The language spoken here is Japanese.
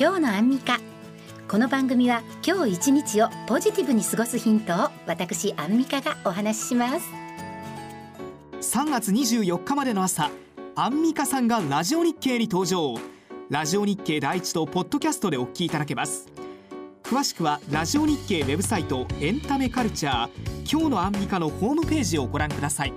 今日のアンミカ。この番組は今日一日をポジティブに過ごすヒントを私アンミカがお話しします。3月24日までの朝アンミカさんがラジオ日経に登場。ラジオ日経第一とポッドキャストでお聞きいただけます。詳しくはラジオ日経ウェブサイトエンタメカルチャー今日のアンミカのホームページをご覧ください。